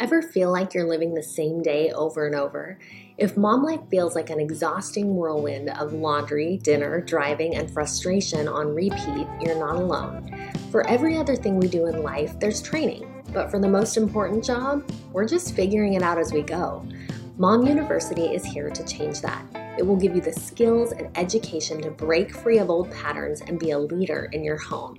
Ever feel like you're living the same day over and over? If mom life feels like an exhausting whirlwind of laundry, dinner, driving, and frustration on repeat, you're not alone. For every other thing we do in life, there's training. But for the most important job, we're just figuring it out as we go. Mom University is here to change that. It will give you the skills and education to break free of old patterns and be a leader in your home.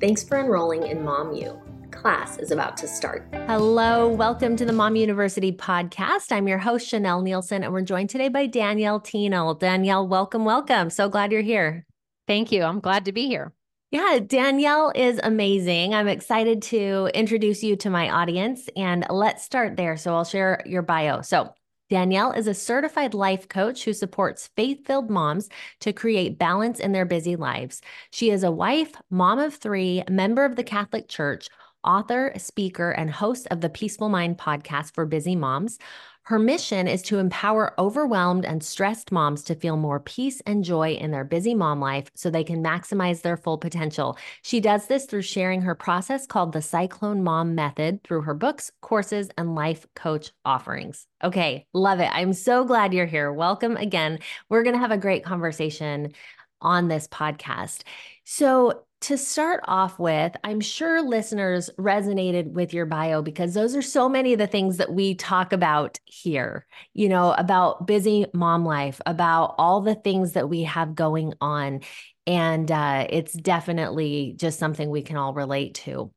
Thanks for enrolling in Mom U class is about to start. Hello, welcome to the Mom University podcast. I'm your host, Chanel Nielsen, and we're joined today by Danielle Thienel. Danielle, welcome, welcome. So glad you're here. Thank you. I'm glad to be here. Yeah, Danielle is amazing. I'm excited to introduce you to my audience, and let's start there. So I'll share your bio. So, Danielle is a certified life coach who supports faith filled moms to create balance in their busy lives. She is a wife, mom of three, member of the Catholic Church, author, speaker, and host of the Peaceful Mind podcast for busy moms. Her mission is to empower overwhelmed and stressed moms to feel more peace and joy in their busy mom life so they can maximize their full potential. She does this through sharing her process called the Cyclone Mom Method through her books, courses, and life coach offerings. Okay, love it. I'm so glad you're here. Welcome again. We're going to have a great conversation on this podcast. So, to start off with, I'm sure listeners resonated with your bio because those are so many of the things that we talk about here, you know, about busy mom life, about all the things that we have going on. And uh, it's definitely just something we can all relate to.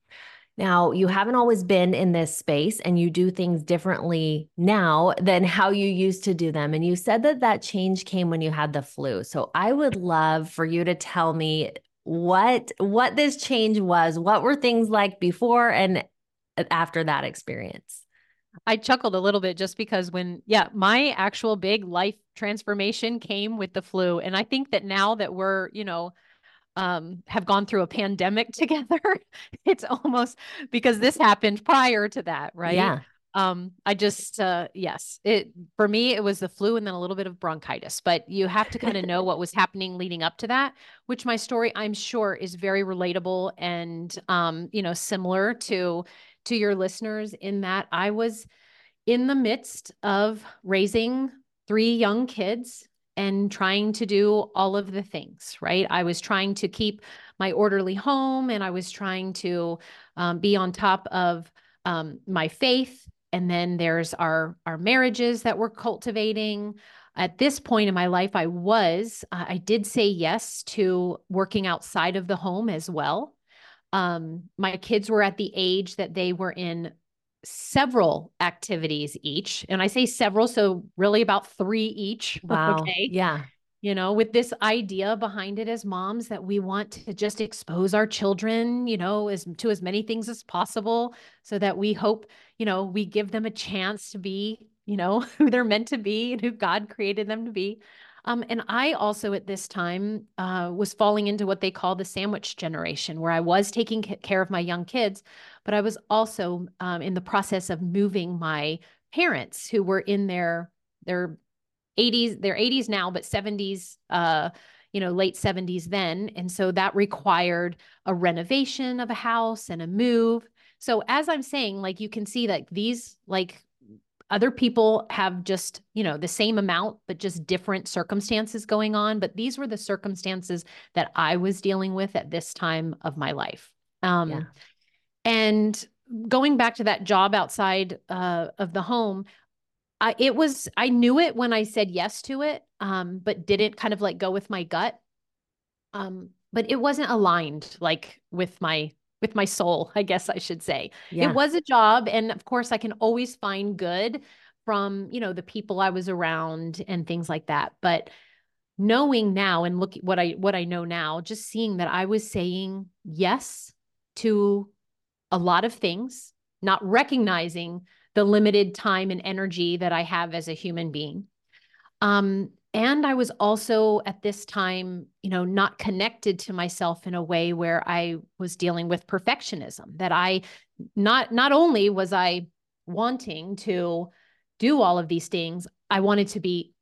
Now, you haven't always been in this space and you do things differently now than how you used to do them. And you said that that change came when you had the flu. So I would love for you to tell me what what this change was. What were things like before and after that experience? I chuckled a little bit just because when, yeah, my actual big life transformation came with the flu. And I think that now that we're, you know, um, have gone through a pandemic together, it's almost because this happened prior to that, right? Yeah um i just uh yes it for me it was the flu and then a little bit of bronchitis but you have to kind of know what was happening leading up to that which my story i'm sure is very relatable and um you know similar to to your listeners in that i was in the midst of raising three young kids and trying to do all of the things right? I was trying to keep my orderly home and i was trying to um, be on top of um, my faith and then there's our our marriages that we're cultivating. At this point in my life i was uh, i did say yes to working outside of the home as well. Um, my kids were at the age that they were in several activities each. And i say several so really about three each wow. okay? Yeah you know, with this idea behind it as moms that we want to just expose our children, you know, as to as many things as possible so that we hope, you know, we give them a chance to be, you know, who they're meant to be and who God created them to be. Um, and I also at this time uh, was falling into what they call the sandwich generation, where I was taking care of my young kids, but I was also um, in the process of moving my parents who were in their their 80s, they're 80s now, but 70s, uh, you know, late 70s then. And so that required a renovation of a house and a move. So as I'm saying, like you can see that these like other people have just, you know, the same amount, but just different circumstances going on. But these were the circumstances that I was dealing with at this time of my life. Um, yeah. And going back to that job outside uh, of the home, I, it was I knew it when I said yes to it, um, but didn't kind of like go with my gut. Um, but it wasn't aligned like with my with my soul, I guess I should say. Yeah. It was a job, and of course, I can always find good from you know the people I was around and things like that. But knowing now and look what I what I know now, just seeing that I was saying yes to a lot of things, not recognizing the limited time and energy that I have as a human being. Um, and I was also at this time, you know, not connected to myself in a way where I was dealing with perfectionism. That I not not only was I wanting to do all of these things, I wanted to be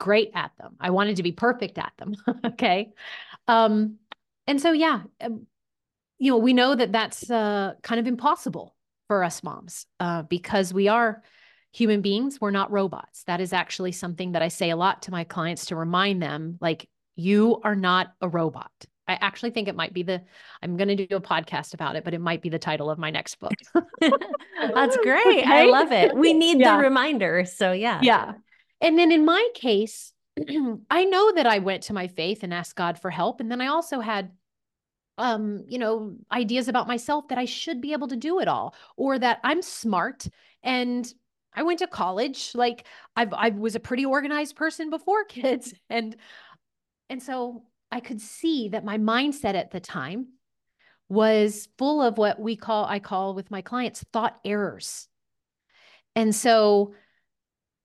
great at them. I wanted to be perfect at them. okay. Um, and so, yeah, um, you know, we know that that's uh, kind of impossible for us moms uh, because we are human beings. We're not robots. That is actually something that I say a lot to my clients to remind them like, you are not a robot. I actually think it might be the, I'm going to do a podcast about it, but it might be the title of my next book. That's great. Okay. I love it. We need yeah. the reminder. So, yeah. Yeah. And then in my case, I know that I went to my faith and asked God for help. And then I also had um, you know, ideas about myself that I should be able to do it all or that I'm smart and I went to college. Like I've I was a pretty organized person before kids and and so I could see that my mindset at the time was full of what we call, I call with my clients thought errors. And so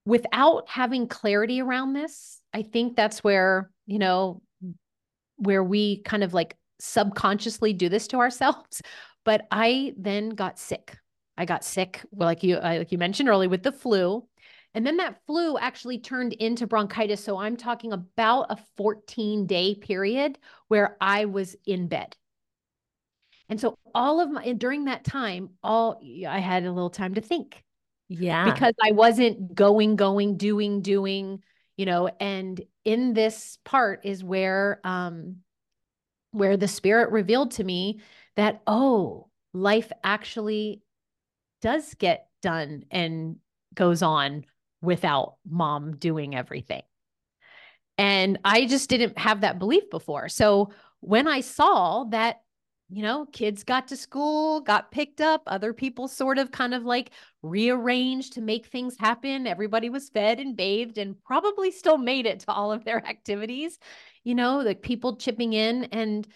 without having clarity around this, I think that's where, you know, where we kind of like subconsciously do this to ourselves. But I then got sick. I got sick, well, like you like you mentioned earlier, with the flu. And then that flu actually turned into bronchitis. So I'm talking about a 14 day period where I was in bed. And so all of my during that time, all I had a little time to think. Yeah. Because I wasn't going, going, doing, doing, you know, and in this part is where um where the spirit revealed to me that oh, life actually does get done and goes on without mom doing everything. And I just didn't have that belief before. So when I saw that, you know, kids got to school, got picked up, other people sort of kind of like rearranged to make things happen, everybody was fed and bathed and probably still made it to all of their activities, you know, like people chipping in and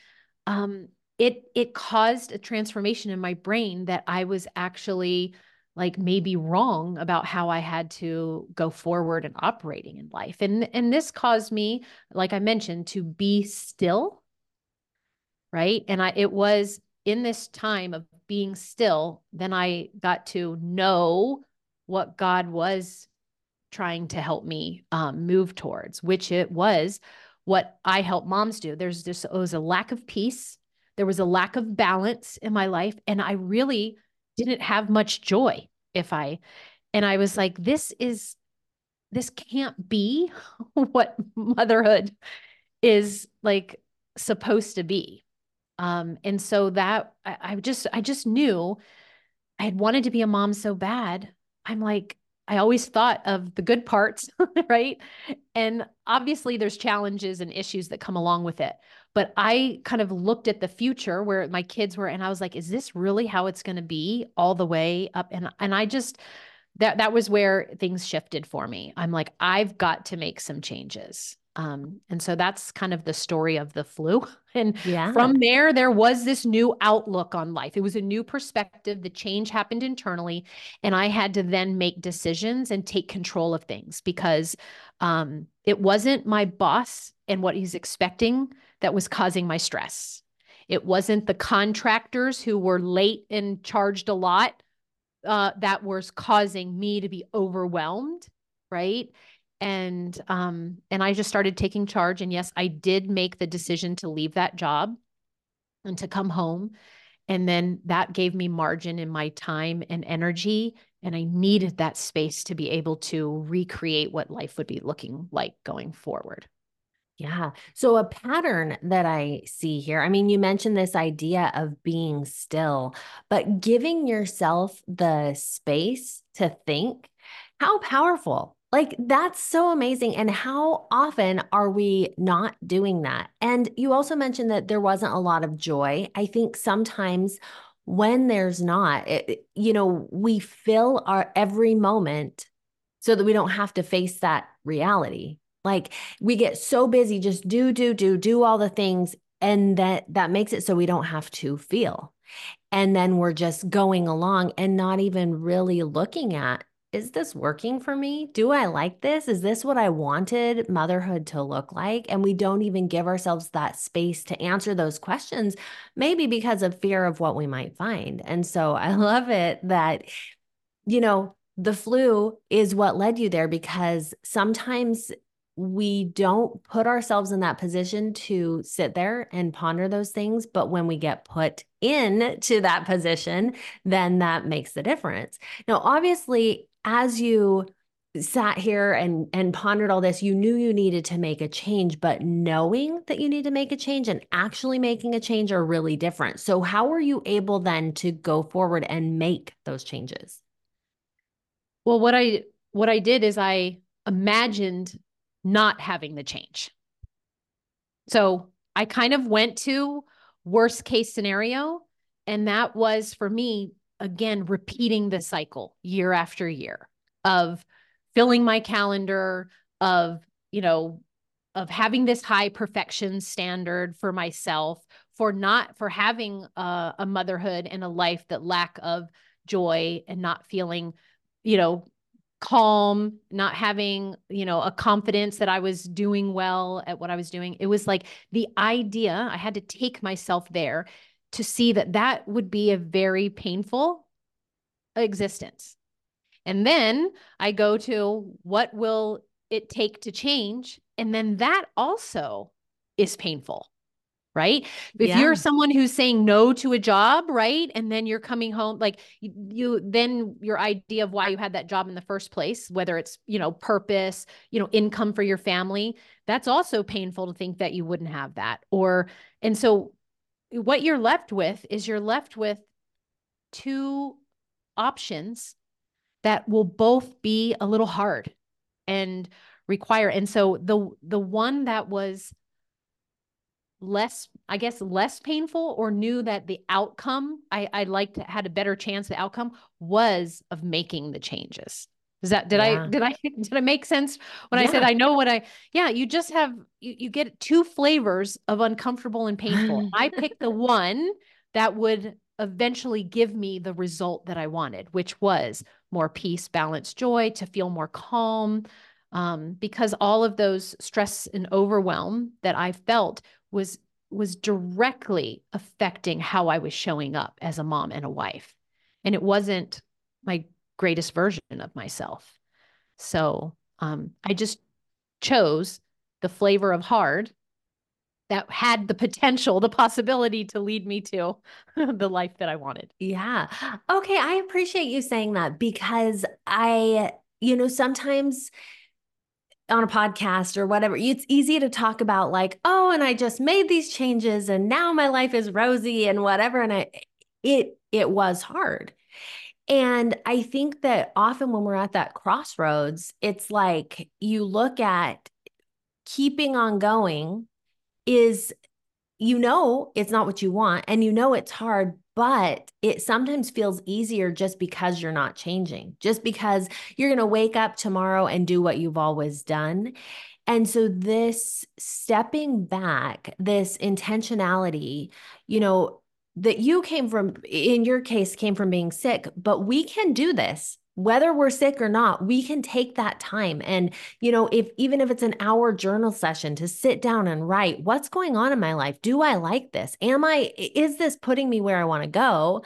um it it caused a transformation in my brain that I was actually like maybe wrong about how I had to go forward and operating in life. And and this caused me, like I mentioned, to be still. Right? And I it was in this time of being still, then I got to know what God was trying to help me um, move towards, which it was what I help moms do. There's just it was a lack of peace. There was a lack of balance in my life. And I really didn't have much joy if I, and I was like, this is, this can't be what motherhood is like supposed to be. Um, and so that I, I just, I just knew I had wanted to be a mom so bad. I'm like, I always thought of the good parts, right? And obviously, there's challenges and issues that come along with it. But I kind of looked at the future where my kids were, and I was like, is this really how it's going to be all the way up? And, and I just, that, that was where things shifted for me. I'm like, I've got to make some changes. Um, and so that's kind of the story of the flu. And yeah. from there, there was this new outlook on life. It was a new perspective. The change happened internally. And I had to then make decisions and take control of things because um, it wasn't my boss and what he's expecting that was causing my stress. It wasn't the contractors who were late and charged a lot uh, that was causing me to be overwhelmed. Right and um and I just started taking charge and yes I did make the decision to leave that job and to come home and then that gave me margin in my time and energy and I needed that space to be able to recreate what life would be looking like going forward. Yeah. So, a pattern that I see here, I mean, you mentioned this idea of being still, but giving yourself the space to think, how powerful like, that's so amazing. And how often are we not doing that? And you also mentioned that there wasn't a lot of joy. I think sometimes when there's not, it, you know, we fill our every moment so that we don't have to face that reality. Like, we get so busy, just do, do, do, do all the things. And that that makes it so we don't have to feel. And then we're just going along and not even really looking at is this working for me? Do I like this? Is this what I wanted motherhood to look like? And we don't even give ourselves that space to answer those questions, maybe because of fear of what we might find. And so I love it that, you know, the flu is what led you there because sometimes we don't put ourselves in that position to sit there and ponder those things. But when we get put in to that position, then that makes the difference. Now, obviously, as you sat here and and pondered all this you knew you needed to make a change but knowing that you need to make a change and actually making a change are really different. So how were you able then to go forward and make those changes? Well what i what i did is i imagined not having the change. So i kind of went to worst case scenario and that was for me again repeating the cycle year after year of filling my calendar of, you know, of having this high perfection standard for myself for not for having a, a motherhood and a life that lack of joy and not feeling you know calm not having you know a confidence that i was doing well at what i was doing. It was like the idea i had to take myself there to see that that would be a very painful existence and then I go to what will it take to change? And then that also is painful, right? If yeah. you're someone who's saying no to a job, right? And then you're coming home, like you, you, then your idea of why you had that job in the first place, whether it's, you know, purpose, you know, income for your family, that's also painful to think that you wouldn't have that. Or, and so what you're left with is you're left with two options that will both be a little hard and require and so the the one that was less i guess less painful or knew that the outcome i i liked had a better chance the outcome was of making the changes is that did yeah. i did i did i make sense when yeah. i said i know what i yeah you just have you, you get two flavors of uncomfortable and painful i picked the one that would eventually give me the result that i wanted which was more peace, balance, joy, to feel more calm. Um, because all of those stress and overwhelm that I felt was was directly affecting how I was showing up as a mom and a wife. And it wasn't my greatest version of myself. So um, I just chose the flavor of hard that had the potential, the possibility to lead me to the life that I wanted. Yeah. Okay. I appreciate you saying that because I, you know, sometimes on a podcast or whatever, it's easy to talk about like, oh, and I just made these changes and now my life is rosy and whatever. And I, it, it was hard. And I think that often when we're at that crossroads, it's like you look at keeping on going is you know it's not what you want and you know it's hard but it sometimes feels easier just because you're not changing just because you're going to wake up tomorrow and do what you've always done. And so this stepping back this intentionality you know that you came from in your case came from being sick but we can do this. Whether we're sick or not we can take that time. And you know if even if it's an hour journal session to sit down and write what's going on in my life? Do i like this? Am i is this putting me where i want to go?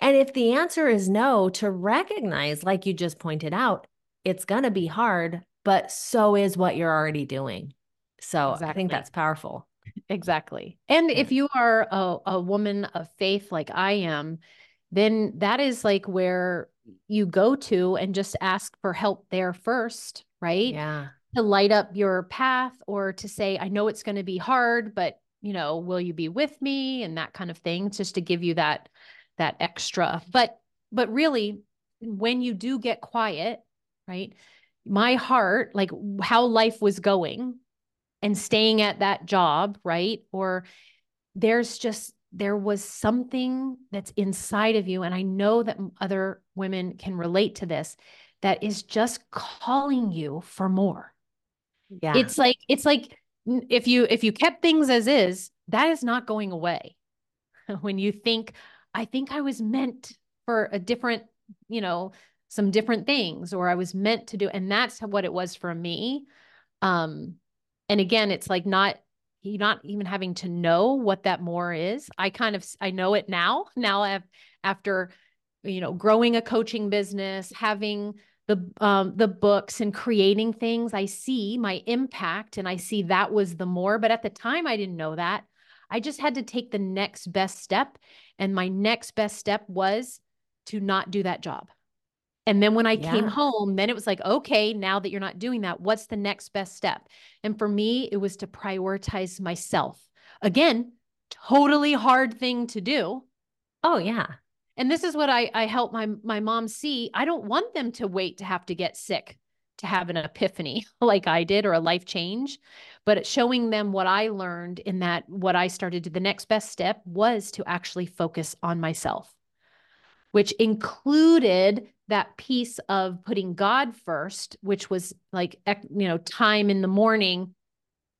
And if the answer is no to recognize like you just pointed out it's going to be hard but so is what you're already doing. So exactly. i think that's powerful exactly and yeah. if you are a, a woman of faith like i am then that is like where you go to and just ask for help there first, right? Yeah. To light up your path or to say, I know it's going to be hard, but you know, will you be with me and that kind of thing, just to give you that that extra. But but really, when you do get quiet, right? My heart, like how life was going and staying at that job, right? Or there's just there was something that's inside of you and i know that other women can relate to this that is just calling you for more. Yeah. It's like it's like if you if you kept things as is that is not going away. When you think i think i was meant for a different you know some different things or i was meant to do and that's what it was for me. Um and again it's like not you not even having to know what that more is. I kind of I know it now. Now I've after you know growing a coaching business, having the um the books and creating things i see my impact and i see that was the more but at the time i didn't know that i just had to take the next best step and my next best step was to not do that job and then when I yeah. came home, then it was like, okay, now that you're not doing that, what's the next best step? And for me, it was to prioritize myself. Again, totally hard thing to do. Oh, yeah. And this is what I, I help my, my mom see. I don't want them to wait to have to get sick to have an epiphany like I did or a life change, but showing them what I learned in that, what I started to the next best step was to actually focus on myself, which included that piece of putting God first, which was like, you know, time in the morning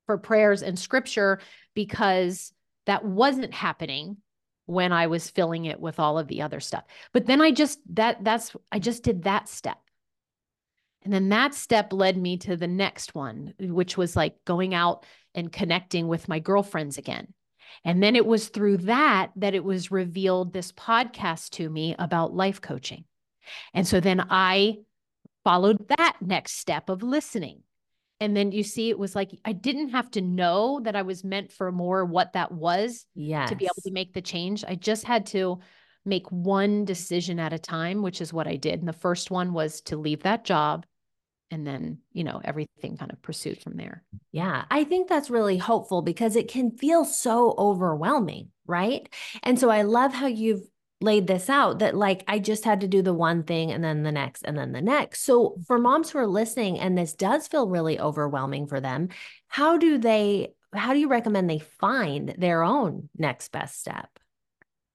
for prayers and scripture, because that wasn't happening when I was filling it with all of the other stuff. But then I just, that, that's, I just did that step. And then that step led me to the next one, which was like going out and connecting with my girlfriends again. And then it was through that that it was revealed this podcast to me about life coaching. And so then I followed that next step of listening. And then you see, it was like I didn't have to know that I was meant for more what that was yes. to be able to make the change. I just had to make one decision at a time, which is what I did. And the first one was to leave that job. And then, you know, everything kind of pursued from there. Yeah. I think that's really hopeful because it can feel so overwhelming. Right. And so I love how you've laid this out that like I just had to do the one thing and then the next and then the next. So for moms who are listening and this does feel really overwhelming for them, how do they how do you recommend they find their own next best step?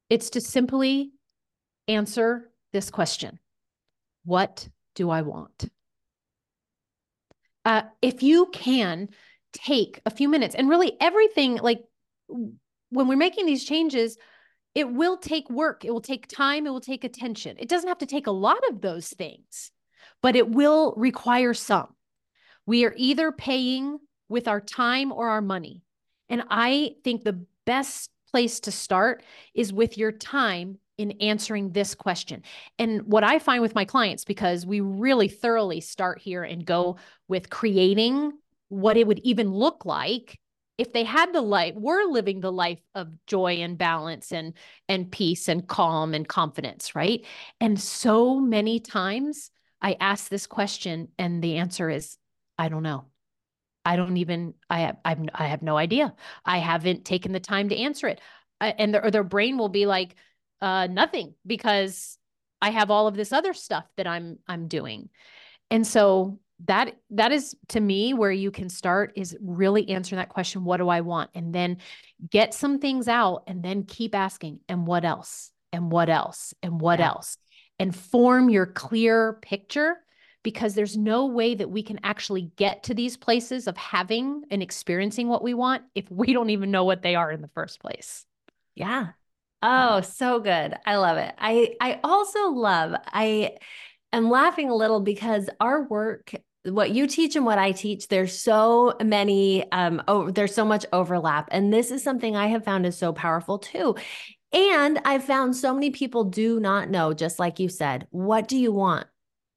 It's to simply answer this question. What do I want? Uh, if you can take a few minutes and really everything like when we're making these changes, it will take work, it will take time, it will take attention. It doesn't have to take a lot of those things, but it will require some. We are either paying with our time or our money. And I think the best place to start is with your time in answering this question. And what I find with my clients, because we really thoroughly start here and go with creating what it would even look like if they had the life were living the life of joy and balance and and peace and calm and confidence right? And so many times i ask this question and the answer is i don't know. I don't even i have I've, i have no idea. I haven't taken the time to answer it. And their, their brain will be like uh nothing because i have all of this other stuff that i'm i'm doing. And so that that is to me where you can start is really answering that question what do i want? And then get some things out and then keep asking and what else? And what else? And what yeah. else? And form your clear picture because there's no way that we can actually get to these places of having and experiencing what we want if we don't even know what they are in the first place. Yeah oh so good i love it i i also love i am laughing a little because our work what you teach and what I teach, there's so many, um, oh, there's so much overlap. And this is something I have found is so powerful too. And I've found so many people do not know, just like you said, what do you want?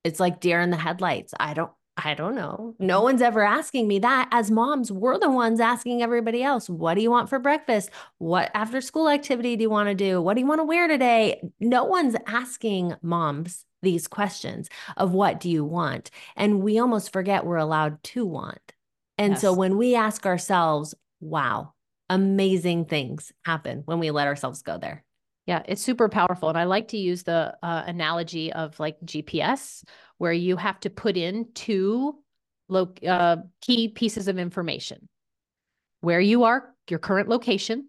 It's like deer in the headlights. I don't, I don't know. No one's ever asking me that. As moms, we're the ones asking everybody else, what do you want for breakfast? What after school activity do you want to do? What do you want to wear today? No one's asking moms these questions of what do you want? And we almost forget we're allowed to want. And yes. so when we ask ourselves, wow, amazing things happen when we let ourselves go there. Yeah, it's super powerful. And I like to use the uh, analogy of like GPS, where you have to put in two uh, key pieces of information where you are, your current location,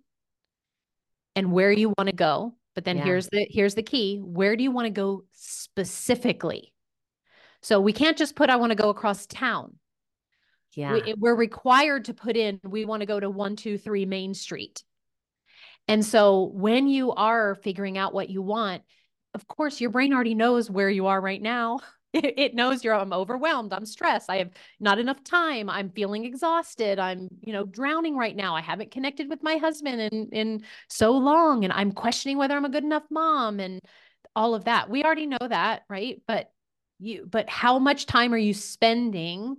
and where you want to go. But then yeah. here's the here's the key. Where do you want to go specifically? So we can't just put I want to go across town. Yeah. We, we're required to put in we want to go to 123 Main Street. And so when you are figuring out what you want, of course your brain already knows where you are right now. It, knows you're I'm overwhelmed, I'm stressed, I have not enough time, I'm feeling exhausted, I'm, you know, drowning right now. I haven't connected with my husband in in so long and I'm questioning whether I'm a good enough mom and all of that. We already know that, right? But you but how much time are you spending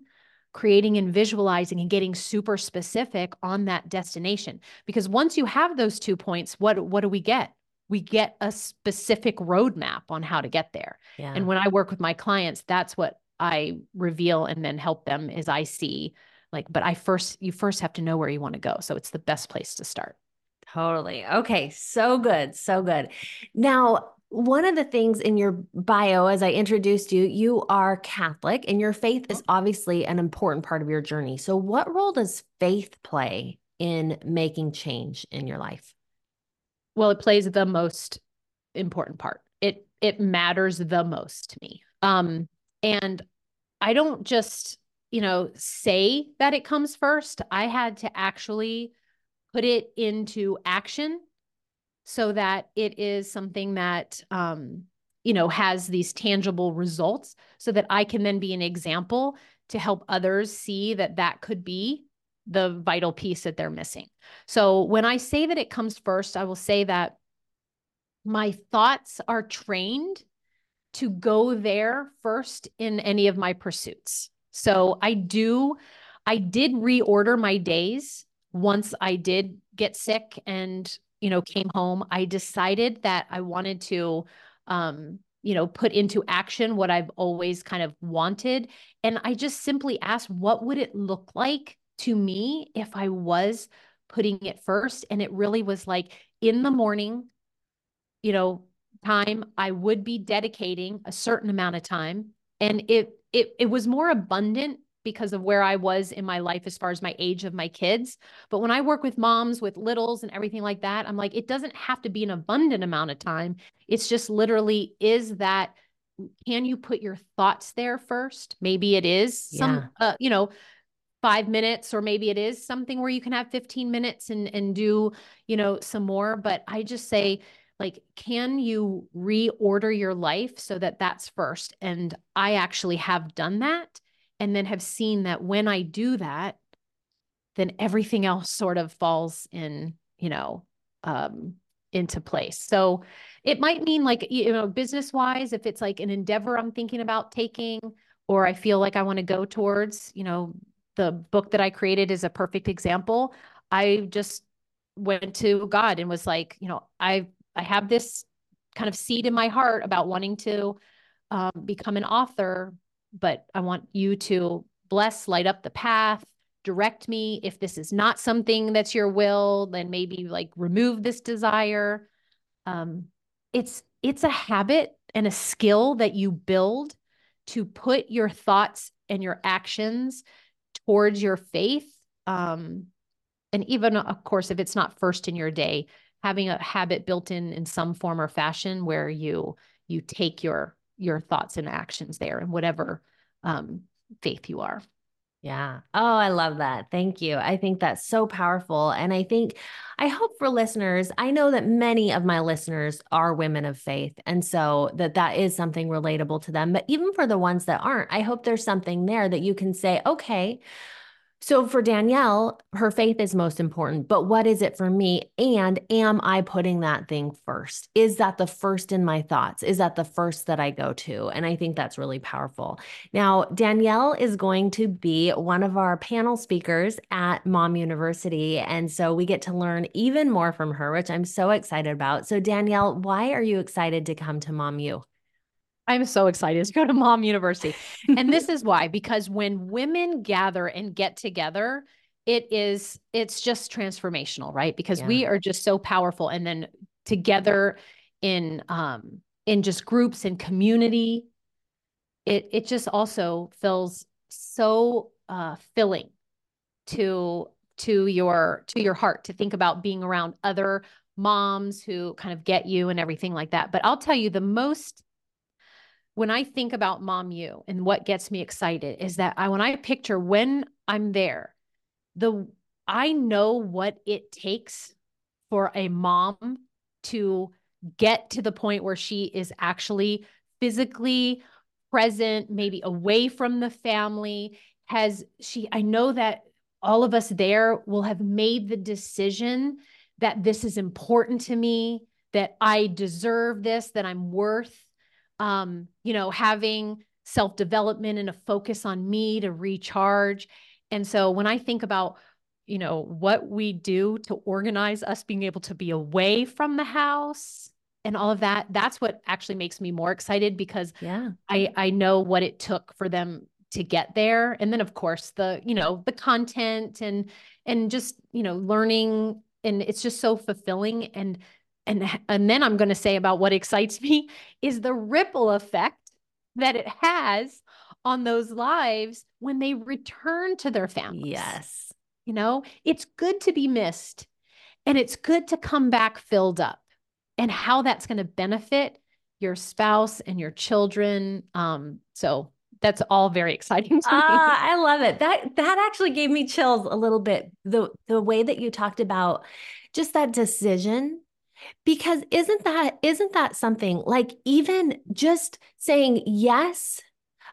creating and visualizing and getting super specific on that destination because once you have those two points what what do we get we get a specific roadmap on how to get there. Yeah. and when i work with my clients that's what i reveal and then help them is i see like but i first you first have to know where you want to go. So it's the best place to start. Totally. Okay. So good. So good. Now one of the things in your bio, as I introduced you, you are Catholic and your faith is oh. obviously an important part of your journey. So, what role does faith play in making change in your life? Well, it plays the most important part. It it matters the most to me. Um, and I don't just, you know, say that it comes first. I had to actually put it into action so that it is something that um, you know has these tangible results so that i can then be an example to help others see that that could be the vital piece that they're missing. So when i say that it comes first i will say that my thoughts are trained to go there first in any of my pursuits. So i do i did reorder my days once i did get sick and you know, came home, I decided that I wanted to, um, you know, put into action what I've always kind of wanted. And I just simply asked, what would it look like to me if I was putting it first? And it really was like in the morning, you know, time, I would be dedicating a certain amount of time. And it, it, it was more abundant because of where I was in my life as far as my age of my kids. But when I work with moms with littles and everything like that, I'm like, it doesn't have to be an abundant amount of time. It's just literally, is that, can you put your thoughts there first? Maybe it is some, yeah. uh, you know, five minutes, or maybe it is something where you can have 15 minutes and, and do, you know, some more. But I just say, like can you reorder your life so that that's first and i actually have done that and then have seen that when I do that, then everything else sort of falls in, you know, um, into place. So it might mean like, you know, business wise, if it's like an endeavor I'm thinking about taking, or I feel like I want to go towards, you know, the book that I created is a perfect example. I just went to God and was like, you know, I I have this kind of seed in my heart about wanting to um, become an author, but I want you to bless, light up the path, direct me. If this is not something that's your will, then maybe like remove this desire. Um, it's it's a habit and a skill that you build to put your thoughts and your actions towards your faith. Um, and even of course, if it's not first in your day, having a habit built in in some form or fashion where you you take your your thoughts and actions there and whatever um, faith you are. Yeah. Oh, I love that. Thank you. I think that's so powerful. And I think, I hope for listeners, I know that many of my listeners are women of faith. And so that that is something relatable to them. But even for the ones that aren't, I hope there's something there that you can say, okay, so for Danielle, her faith is most important, but what is it for me? And am I putting that thing first? Is that the first in my thoughts? Is that the first that I go to? And I think that's really powerful. Now, Danielle is going to be one of our panel speakers at Mom University. And so we get to learn even more from her, which I'm so excited about. So, Danielle, why are you excited to come to Mom U? I'm so excited to go to Mom University. and this is why, because when women gather and get together, it is, it's just transformational, right? Because yeah. we are just so powerful. And then together in, um, in just groups and community, it, it just also feels so, uh, filling to, to your, to your heart to think about being around other moms who kind of get you and everything like that. But I'll tell you the most when I think about Mom U and what gets me excited is that I when I picture when I'm there, the I know what it takes for a mom to get to the point where she is actually physically present, maybe away from the family. Has she, I know that all of us there will have made the decision that this is important to me, that I deserve this, that I'm worth um, you know, having self development and a focus on me to recharge. And so when I think about, you know, what we do to organize us being able to be away from the house and all of that, that's what actually makes me more excited because yeah. I I know what it took for them to get there. And then of course the, you know, the content and and just, you know, learning and it's just so fulfilling and and and then I'm going to say about what excites me is the ripple effect that it has on those lives when they return to their families. Yes. You know, it's good to be missed and it's good to come back filled up and how that's going to benefit your spouse and your children. Um, so that's all very exciting to me. I love it. That that actually gave me chills a little bit. The the way that you talked about just that decision because isn't that isn't that something like even just saying yes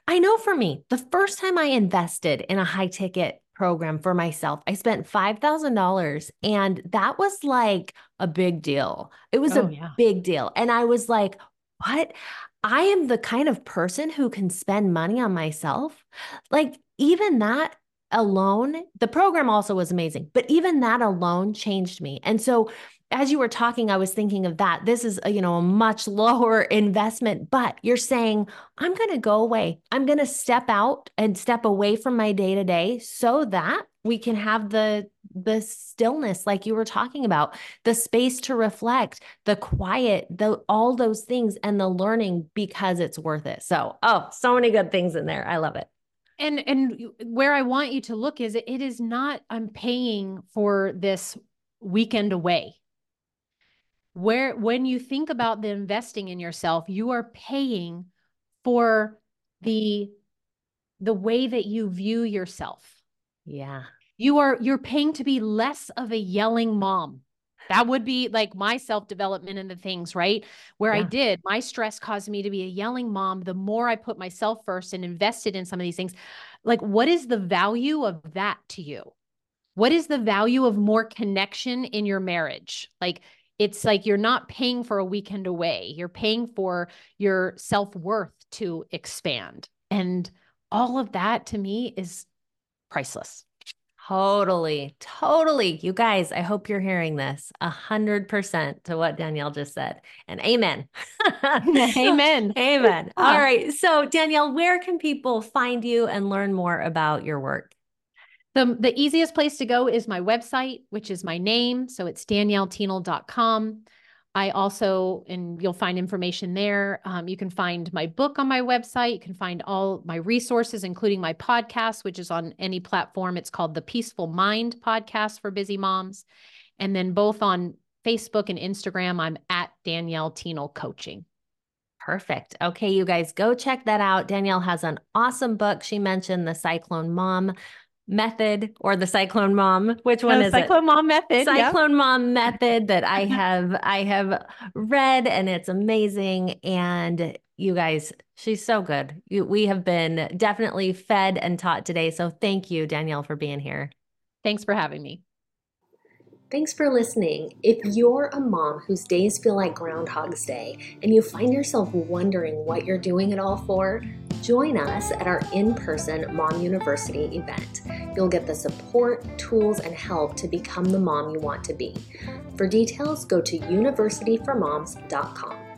I know for me, the first time I invested in a high ticket program for myself, I spent $5,000 and that was like a big deal. It was oh, a yeah. big deal. And I was like, what? I am the kind of person who can spend money on myself. Like, even that alone, the program also was amazing, but even that alone changed me. And so, as you were talking, I was thinking of that. This is, a, you know, a much lower investment, but you're saying, I'm going to go away. I'm going to step out and step away from my day to day so that we can have the the stillness like you were talking about the space to reflect the quiet the all those things and the learning because it's worth it so oh so many good things in there i love it and and where i want you to look is it is not i'm paying for this weekend away where when you think about the investing in yourself you are paying for the the way that you view yourself yeah. You are you're paying to be less of a yelling mom. That would be like my self development and the things, right? Where yeah. I did, my stress caused me to be a yelling mom. The more I put myself first and invested in some of these things, like what is the value of that to you? What is the value of more connection in your marriage? Like it's like you're not paying for a weekend away, you're paying for your self worth to expand. And all of that to me is priceless. Totally. Totally. You guys, I hope you're hearing this a hundred percent to what Danielle just said. And amen. amen. amen. All right. So Danielle, where can people find you and learn more about your work? The, the easiest place to go is my website, which is my name. So it's daniellethienel.com. I also, and you'll find information there. Um, you can find my book on my website. You can find all my resources, including my podcast, which is on any platform. It's called the Peaceful Mind Podcast for Busy Moms. And then both on Facebook and Instagram, I'm at Danielle Thienel Coaching. Perfect. Okay, you guys go check that out. Danielle has an awesome book. She mentioned the Cyclone Mom method or the cyclone mom which one is the cyclone it? mom method cyclone yeah. mom method that i have i have read and it's amazing and you guys she's so good you, we have been definitely fed and taught today so thank you danielle for being here thanks for having me Thanks for listening. If you're a mom whose days feel like Groundhog's Day and you find yourself wondering what you're doing it all for, join us at our in person Mom University event. You'll get the support, tools, and help to become the mom you want to be. For details, go to universityformoms.com.